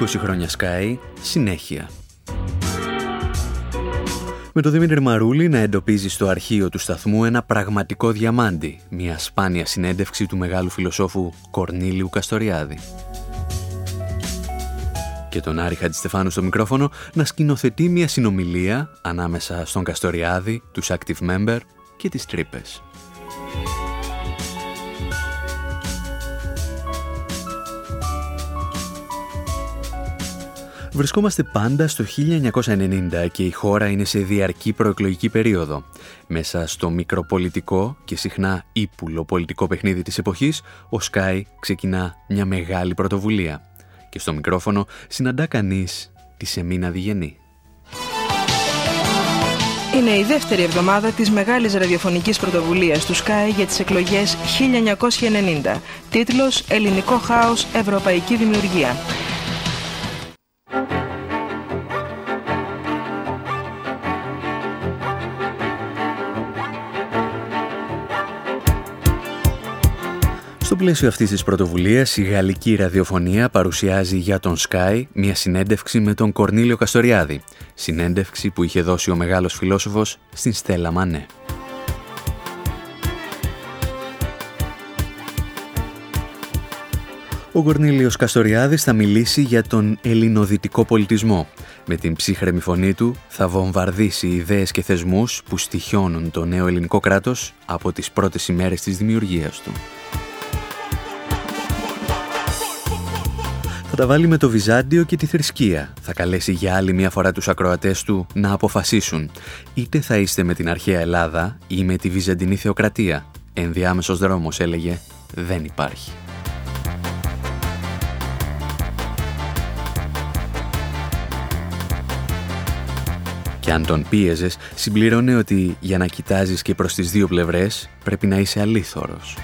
20 χρόνια Sky, συνέχεια. Με το Δημήτρη Μαρούλη να εντοπίζει στο αρχείο του σταθμού ένα πραγματικό διαμάντι, μια σπάνια συνέντευξη του μεγάλου φιλοσόφου Κορνίλιου Καστοριάδη. Και τον Άρη Χατζηστεφάνου στο μικρόφωνο να σκηνοθετεί μια συνομιλία ανάμεσα στον Καστοριάδη, τους Active Member και τις τρύπες. Βρισκόμαστε πάντα στο 1990 και η χώρα είναι σε διαρκή προεκλογική περίοδο. Μέσα στο μικροπολιτικό και συχνά ύπουλο πολιτικό παιχνίδι της εποχής, ο Σκάι ξεκινά μια μεγάλη πρωτοβουλία. Και στο μικρόφωνο συναντά κανείς τη Σεμίνα Διγενή. Είναι η δεύτερη εβδομάδα της μεγάλης ραδιοφωνικής πρωτοβουλίας του Sky για τις εκλογές 1990. Τίτλος «Ελληνικό χάος, Ευρωπαϊκή Δημιουργία». Πλαίσιο αυτής της πρωτοβουλίας, η γαλλική ραδιοφωνία παρουσιάζει για τον Sky μια συνέντευξη με τον Κορνίλιο Καστοριάδη. Συνέντευξη που είχε δώσει ο μεγάλος φιλόσοφος στην Στέλλα Μανέ. Ο Κορνίλιος Καστοριάδης θα μιλήσει για τον ελληνοδυτικό πολιτισμό. Με την ψύχρεμη φωνή του θα βομβαρδίσει ιδέες και θεσμούς που στοιχιώνουν το νέο ελληνικό κράτος από τις πρώτες ημέρες της δημιουργίας του. Τα βάλει με το Βυζάντιο και τη θρησκεία. Θα καλέσει για άλλη μια φορά τους ακροατές του να αποφασίσουν. Είτε θα είστε με την αρχαία Ελλάδα ή με τη Βυζαντινή Θεοκρατία. Ενδιάμεσος δρόμος έλεγε δεν υπάρχει. Και αν τον πίεζες, συμπληρώνε ότι για να κοιτάζεις και προς τις δύο πλευρές πρέπει να είσαι αλήθωρος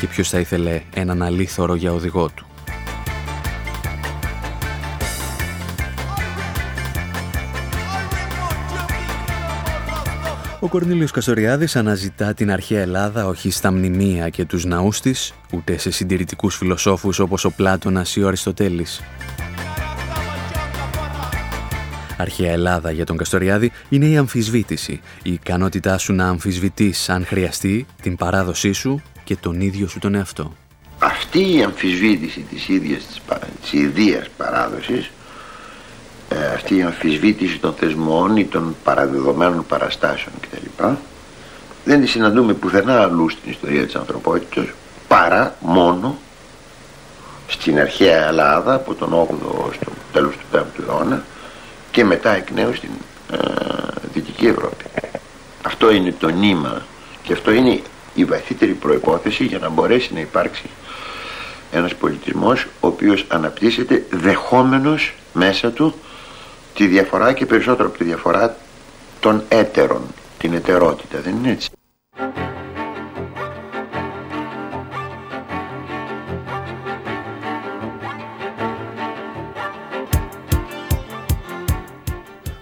και ποιος θα ήθελε έναν αλήθωρο για οδηγό του. Ο Κορνίλιος Καστοριάδης αναζητά την αρχαία Ελλάδα όχι στα μνημεία και τους ναούς της, ούτε σε συντηρητικούς φιλοσόφους όπως ο Πλάτωνας ή ο Αριστοτέλης. Αρχαία Ελλάδα για τον Καστοριάδη είναι η αμφισβήτηση, η ικανότητά σου να αμφισβητείς αν χρειαστεί την παράδοσή σου και τον ίδιο σου τον εαυτό. Αυτή η αμφισβήτηση της ίδιας της, της ιδίας παράδοσης ε, αυτή η αμφισβήτηση των θεσμών ή των παραδεδομένων παραστάσεων κτλ. Δεν τη συναντούμε πουθενά αλλού στην ιστορία της ανθρωπότητας παρά μόνο στην αρχαία Ελλάδα από τον 8ο στο τέλος του 5ου αιώνα και μετά εκ νέου στην ε, Δυτική Ευρώπη. Αυτό είναι το νήμα και αυτό είναι η βαθύτερη προϋπόθεση για να μπορέσει να υπάρξει ένας πολιτισμός ο οποίος αναπτύσσεται δεχόμενος μέσα του τη διαφορά και περισσότερο από τη διαφορά των έτερων, την ετερότητα, δεν είναι έτσι;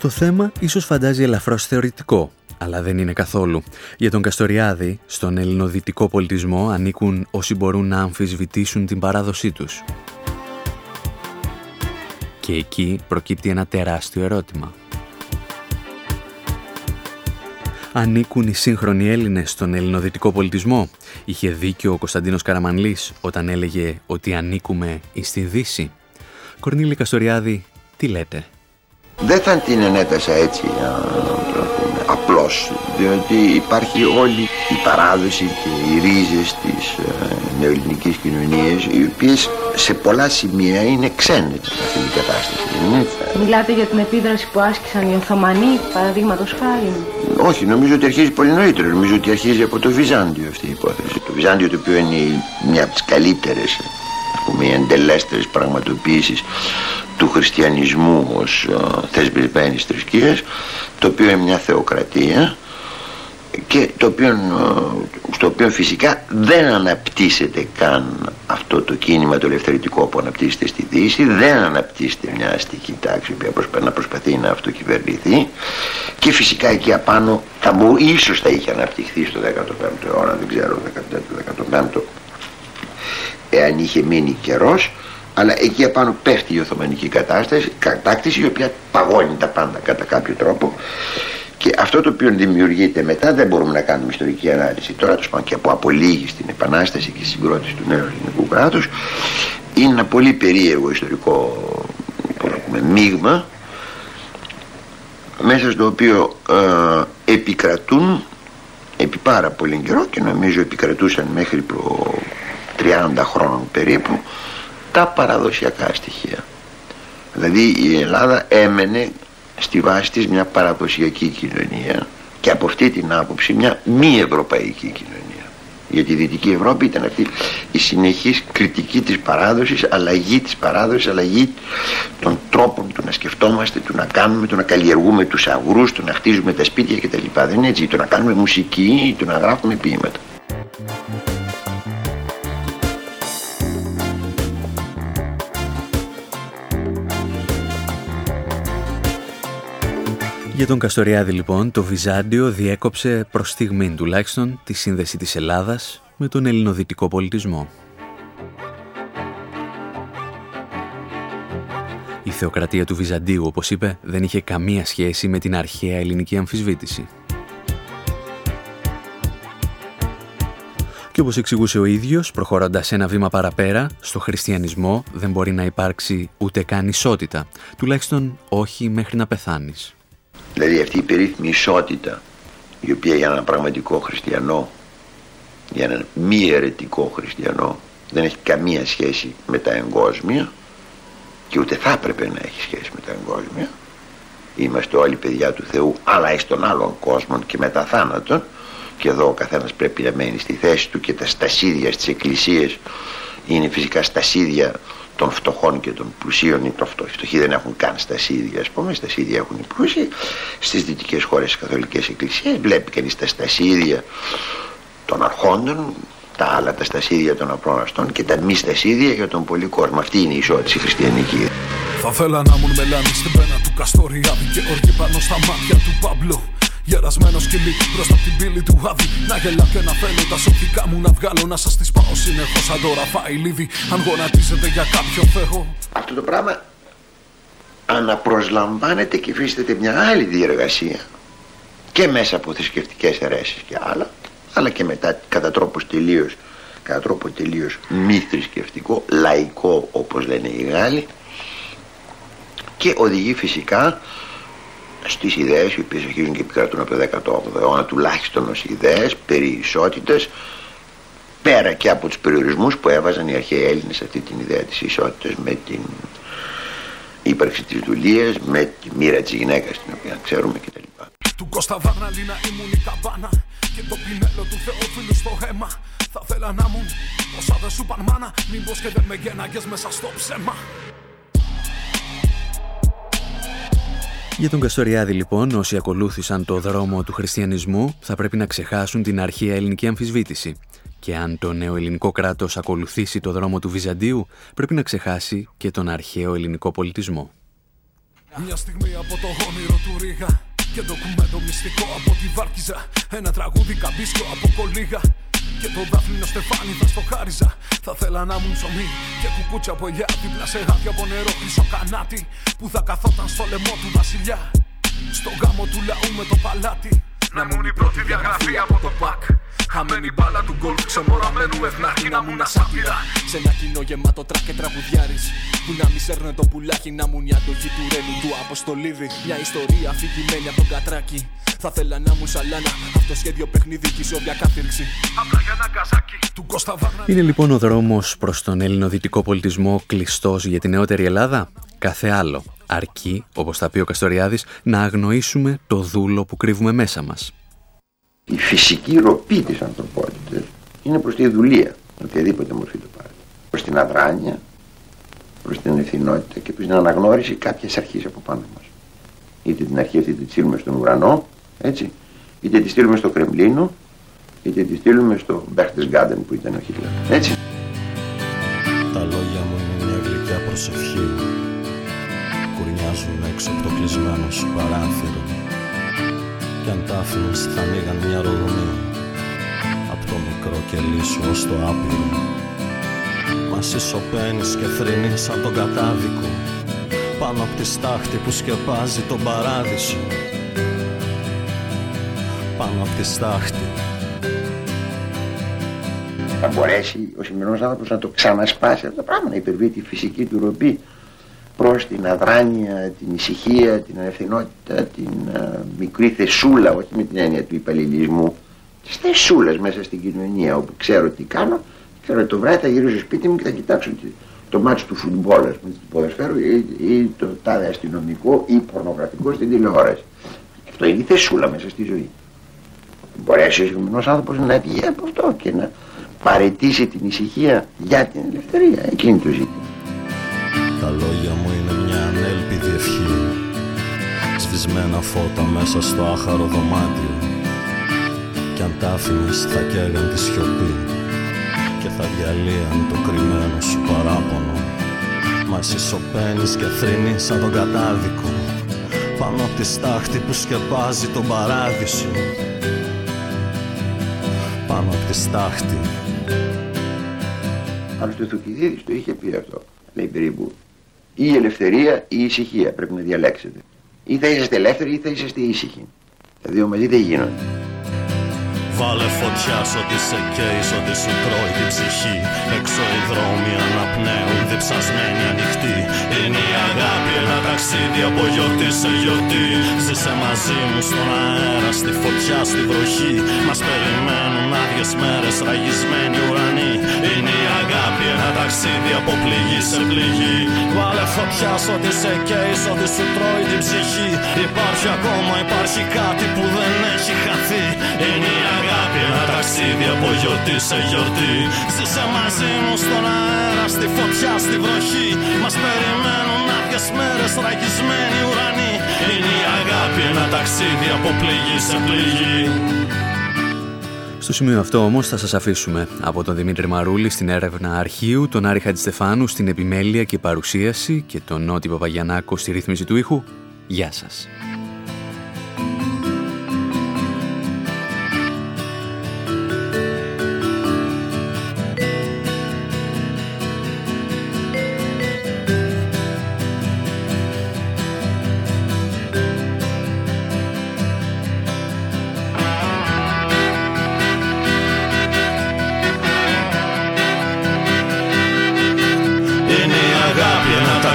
Το θέμα ίσως φαντάζει ελαφρώς θεωρητικό, αλλά δεν είναι καθόλου. Για τον Καστοριάδη, στον ελληνοδυτικό πολιτισμό ανήκουν όσοι μπορούν να αμφισβητήσουν την παράδοσή τους. Και εκεί προκύπτει ένα τεράστιο ερώτημα. Ανήκουν οι σύγχρονοι Έλληνες στον ελληνοδυτικό πολιτισμό; Είχε δίκιο ο Κωνσταντίνος Καραμανλής όταν έλεγε ότι ανήκουμε στη Δύση. Κορνίλη Καστοριάδη, τι λέτε; Δεν θα την ενέτασα έτσι απλώς διότι υπάρχει όλη η παράδοση και οι ρίζες της ε, νεοελληνικής κοινωνίας οι οποίες σε πολλά σημεία είναι ξένες αυτή η κατάσταση Μιλάτε για την επίδραση που άσκησαν οι Οθωμανοί παραδείγματος χάρη. Όχι νομίζω ότι αρχίζει πολύ νωρίτερο νομίζω ότι αρχίζει από το Βυζάντιο αυτή η υπόθεση. Το Βυζάντιο το οποίο είναι μια από τις καλύτερες πούμε, εντελέστερες πραγματοποιήσεις του χριστιανισμού ως uh, θεσμισμένης θρησκείας το οποίο είναι μια θεοκρατία και το οποίο, ε, στο οποίο φυσικά δεν αναπτύσσεται καν αυτό το κίνημα το ελευθερητικό που αναπτύσσεται στη Δύση. Δεν αναπτύσσεται μια αστική τάξη που να προσπαθεί να αυτοκυβερνηθεί. Και φυσικά εκεί απάνω θα μπο, ίσως θα είχε αναπτυχθεί στο 15ο αιώνα δεν ξέρω 14ο-15ο εάν είχε μείνει καιρός αλλά εκεί απάνω πέφτει η Οθωμανική κατάσταση, κατάκτηση η οποία παγώνει τα πάντα κατά κάποιο τρόπο. Και αυτό το οποίο δημιουργείται μετά δεν μπορούμε να κάνουμε ιστορική ανάλυση τώρα τους και από απολύγει στην Επανάσταση και συγκρότηση του νέου ελληνικού κράτους είναι ένα πολύ περίεργο ιστορικό πούμε, μείγμα μέσα στο οποίο ε, επικρατούν επί πάρα πολύ καιρό και νομίζω επικρατούσαν μέχρι προ 30 χρόνων περίπου τα παραδοσιακά στοιχεία. Δηλαδή η Ελλάδα έμενε στη βάση της μια παραδοσιακή κοινωνία και από αυτή την άποψη μια μη ευρωπαϊκή κοινωνία. Γιατί η Δυτική Ευρώπη ήταν αυτή η συνεχής κριτική της παράδοσης, αλλαγή της παράδοσης, αλλαγή των τρόπων του να σκεφτόμαστε, του να κάνουμε, του να καλλιεργούμε τους αγρούς, του να χτίζουμε τα σπίτια κτλ. Δεν είναι έτσι, του να κάνουμε μουσική, του να γράφουμε ποίηματα. Για τον Καστοριάδη λοιπόν το Βυζάντιο διέκοψε προς στιγμή τουλάχιστον τη σύνδεση της Ελλάδας με τον ελληνοδυτικό πολιτισμό. Η θεοκρατία του Βυζαντίου, όπως είπε, δεν είχε καμία σχέση με την αρχαία ελληνική αμφισβήτηση. Και όπως εξηγούσε ο ίδιος, προχωρώντας ένα βήμα παραπέρα, στο χριστιανισμό δεν μπορεί να υπάρξει ούτε καν ισότητα, τουλάχιστον όχι μέχρι να πεθάνεις. Δηλαδή αυτή η περίφημη ισότητα η οποία για έναν πραγματικό χριστιανό, για έναν μη αιρετικό χριστιανό δεν έχει καμία σχέση με τα εγκόσμια και ούτε θα έπρεπε να έχει σχέση με τα εγκόσμια. Είμαστε όλοι παιδιά του Θεού αλλά εις των άλλων κόσμων και μετά θάνατον και εδώ ο καθένας πρέπει να μένει στη θέση του και τα στασίδια στις εκκλησίες είναι φυσικά στασίδια των φτωχών και των πλουσίων οι φτωχοί δεν έχουν καν στασίδια ας πούμε. Στασίδια έχουν οι πλούσιοι. Στις δυτικές χώρες της καθολικές εκκλησίες βλέπει κανείς τα στασίδια των αρχόντων τα άλλα τα στασίδια των απλών αστών και τα μη στασίδια για τον πολύ κόσμο. Αυτή είναι η ισότητα χριστιανική. Θα θέλα να μου μελάνει στην πένα του Καστοριάδη και οργή πάνω στα μάτια του Παμπλού Γερασμένο σκυλί μπροστά από την πύλη του άδει. Να γελάω και να θέλω τα σοφικά μου να βγάλω. Να σας τις πάω συνεχώς σαν το Ραφαηλίδη. Αν γονατίζετε για κάποιο Θεό. Αυτό το πράγμα αναπροσλαμβάνεται και βρίσκεται μια άλλη διεργασία και μέσα από θρησκευτικές αιρέσεις και άλλα αλλά και μετά κατά τρόπος τελείως κατά τρόπο τελείως μη θρησκευτικό λαϊκό όπως λένε οι Γάλλοι και οδηγεί φυσικά στις ιδέες οι οποίες αρχίζουν και επικρατούν από το 18ο αιώνα τουλάχιστον ως ιδέες περί ισότητας πέρα και από τους περιορισμούς που έβαζαν οι αρχαίοι Έλληνες αυτή την ιδέα της ισότητας με την ύπαρξη της δουλείας, με τη μοίρα της γυναίκας την οποία ξέρουμε κτλ. Του Κώστα Βαρναλίνα ήμουν η καμπάνα και το πινέλο του Θεόφιλου στο αίμα Θα θέλα να μου όσα δεν σου παν μάνα Μήπως και δεν με γέναγες μέσα στο ψέμα Για τον Καστοριάδη λοιπόν, όσοι ακολούθησαν το δρόμο του χριστιανισμού θα πρέπει να ξεχάσουν την αρχαία ελληνική αμφισβήτηση. Και αν το νέο ελληνικό κράτος ακολουθήσει το δρόμο του Βυζαντίου, πρέπει να ξεχάσει και τον αρχαίο ελληνικό πολιτισμό. Μια στιγμή από το όνειρο του Ρίγα και ντοκουμέντο μυστικό από τη Βάρκιζα Ένα τραγούδι καμπίσκιο από κολίγα και το δάφνινο στεφάνι θα στο χάριζα. Θα θέλα να μου ψωμί και κουκούτσια από ελιά. Δίπλα σε γάδια από νερό χρυσό κανάτι που θα καθόταν στο λαιμό του βασιλιά. Στο γάμο του λαού με το παλάτι. Να μου η πρώτη διαγραφή από το πακ. Χαμένη μπάλα του γκολ ξεμοραμένου ευνάχη να μου να σάτυρα. Σε ένα κοινό γεμάτο τρακ και τραγουδιάρη. Που να μη σέρνε το πουλάκι να μου η αντοχή του ρένου του Αποστολίδη. Μια ιστορία αφηγημένη από τον κατράκι. Θα θέλα να μου σαλάνα αυτό σχέδιο παιχνίδι και ισόβια κάθυρξη. Απλά για να καζάκι του Κώστα Είναι λοιπόν ο δρόμος προς τον ελληνοδυτικό πολιτισμό κλειστός για την νεότερη Ελλάδα; Κάθε άλλο. Αρκεί, όπως θα πει ο Καστοριάδης, να αγνοήσουμε το δούλο που κρύβουμε μέσα μας. Η φυσική ροπή της ανθρωπότητας είναι προς τη δουλεία, οποιαδήποτε μορφή το πάρει. Προς την αδράνεια, προς την ευθυνότητα και προς την αναγνώριση κάποιες αρχής από πάνω μας. Είτε την αρχή αυτή τη στείλουμε στον ουρανό, έτσι, είτε τη στείλουμε στο Κρεμλίνο, είτε τη στείλουμε στο Berchtesgaden που ήταν ο Χίτλερ. Έτσι. Τα λόγια μου είναι μια γλυκιά προσευχή. Κουρνιάζουν έξω από το κλεισμένο σου παράθυρο κι αν τα άφηνες θα ανοίγαν μια ρογμή από το μικρό κελί σου ως το άπειρο. Μα σοπαίνεις και θρυνείς σαν τον κατάδικο. Πάνω από τη στάχτη που σκεπάζει τον παράδεισο. Πάνω από τη στάχτη. Θα μπορέσει ο σημερινός άνθρωπος να το ξανασπάσει αυτό το πράγμα, να υπερβεί τη φυσική του ροπή προς την αδράνεια, την ησυχία, την ανευθυνότητα, την uh, μικρή θεσούλα, όχι με την έννοια του υπαλληλισμού, τις θεσούλες μέσα στην κοινωνία όπου ξέρω τι κάνω, ξέρω ότι το βράδυ θα γυρίσω στο σπίτι μου και θα κοιτάξω το μάτι του φουτμπόλ, με του ποδοσφαίρου ή, ή, το τάδε αστυνομικό ή πορνογραφικό στην τηλεόραση. Αυτό είναι η θεσούλα μέσα στη ζωή. Μπορέσει ο σημερινός άνθρωπος να βγει από αυτό και να παρετήσει την ησυχία για την ελευθερία. Εκείνη το ζήτημα. Τα λόγια μου είναι μια ανέλπιδη ευχή Σβησμένα φώτα μέσα στο άχαρο δωμάτιο. Κι αν τα άφηνες θα καίγαν τη σιωπή. Και θα διαλύαν το κρυμμένο σου παράπονο. Μα εσύ σωπαίνεις και θρύνεις σαν τον κατάδικο. Πάνω από τη στάχτη που σκεπάζει τον παράδεισο. Πάνω από τη στάχτη. Άλλωστε ο Θουκυδίδης το είχε πει αυτό. Λέει περίπου ή η ελευθερία ή η ησυχία πρέπει να διαλέξετε. Ή θα είσαστε ελεύθεροι ή θα είσαστε ήσυχοι. Τα δύο μαζί δεν γίνονται. Βάλε φωτιά σ' ό,τι σε καίει, σ' ό,τι σου τρώει την ψυχή. Έξω οι δρόμοι αναπνέουν, διψασμένοι ανοιχτοί. Είναι η αγάπη ένα ταξίδι από γιορτή σε γιορτή. Ζήσε μαζί μου στον αέρα, στη φωτιά, στη βροχή. Μας περιμένουν άδειες μέρες, ραγισμένοι ουρανοί. Είναι η αγάπη ένα ταξίδι από πληγή σε πληγή. Βάλε φωτιά σ' ό,τι σε καίει, σ' ό,τι σου τρώει την ψυχή. Υπάρχει ακόμα, υπάρχει κάτι που δεν έχει χαθεί. Είναι η αγάπη ένα ταξίδι από γιορτή σε γιορτή. Ζήσε μαζί μου στον αέρα, στη φωτιά, στη βροχή. Μας περιμένουν άδειες μέρες, ραγισμένοι ουρανοί. Είναι η αγάπη ένα ταξίδι από πληγή σε πληγή. Στο σημείο αυτό όμως θα σας αφήσουμε. Από τον Δημήτρη Μαρούλη στην έρευνα αρχείου, τον Άρη Χατζηστεφάνου στην επιμέλεια και παρουσίαση και τον Νότι Παπαγιανάκο στη ρύθμιση του ήχου. Γεια σας.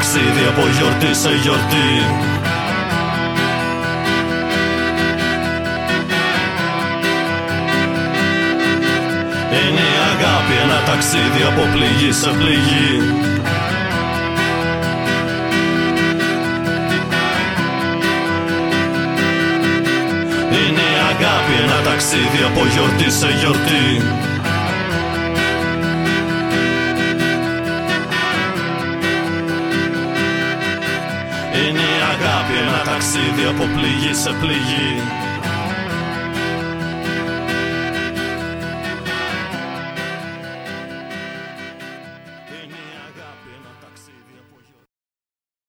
Ταξίδι από γιορτή σε γιορτή. Είναι η αγάπη ένα ταξίδι από πληγή σε πληγή. Είναι η αγάπη ένα ταξίδι από γιορτή σε γιορτή ταξίδι από πληγή σε πληγή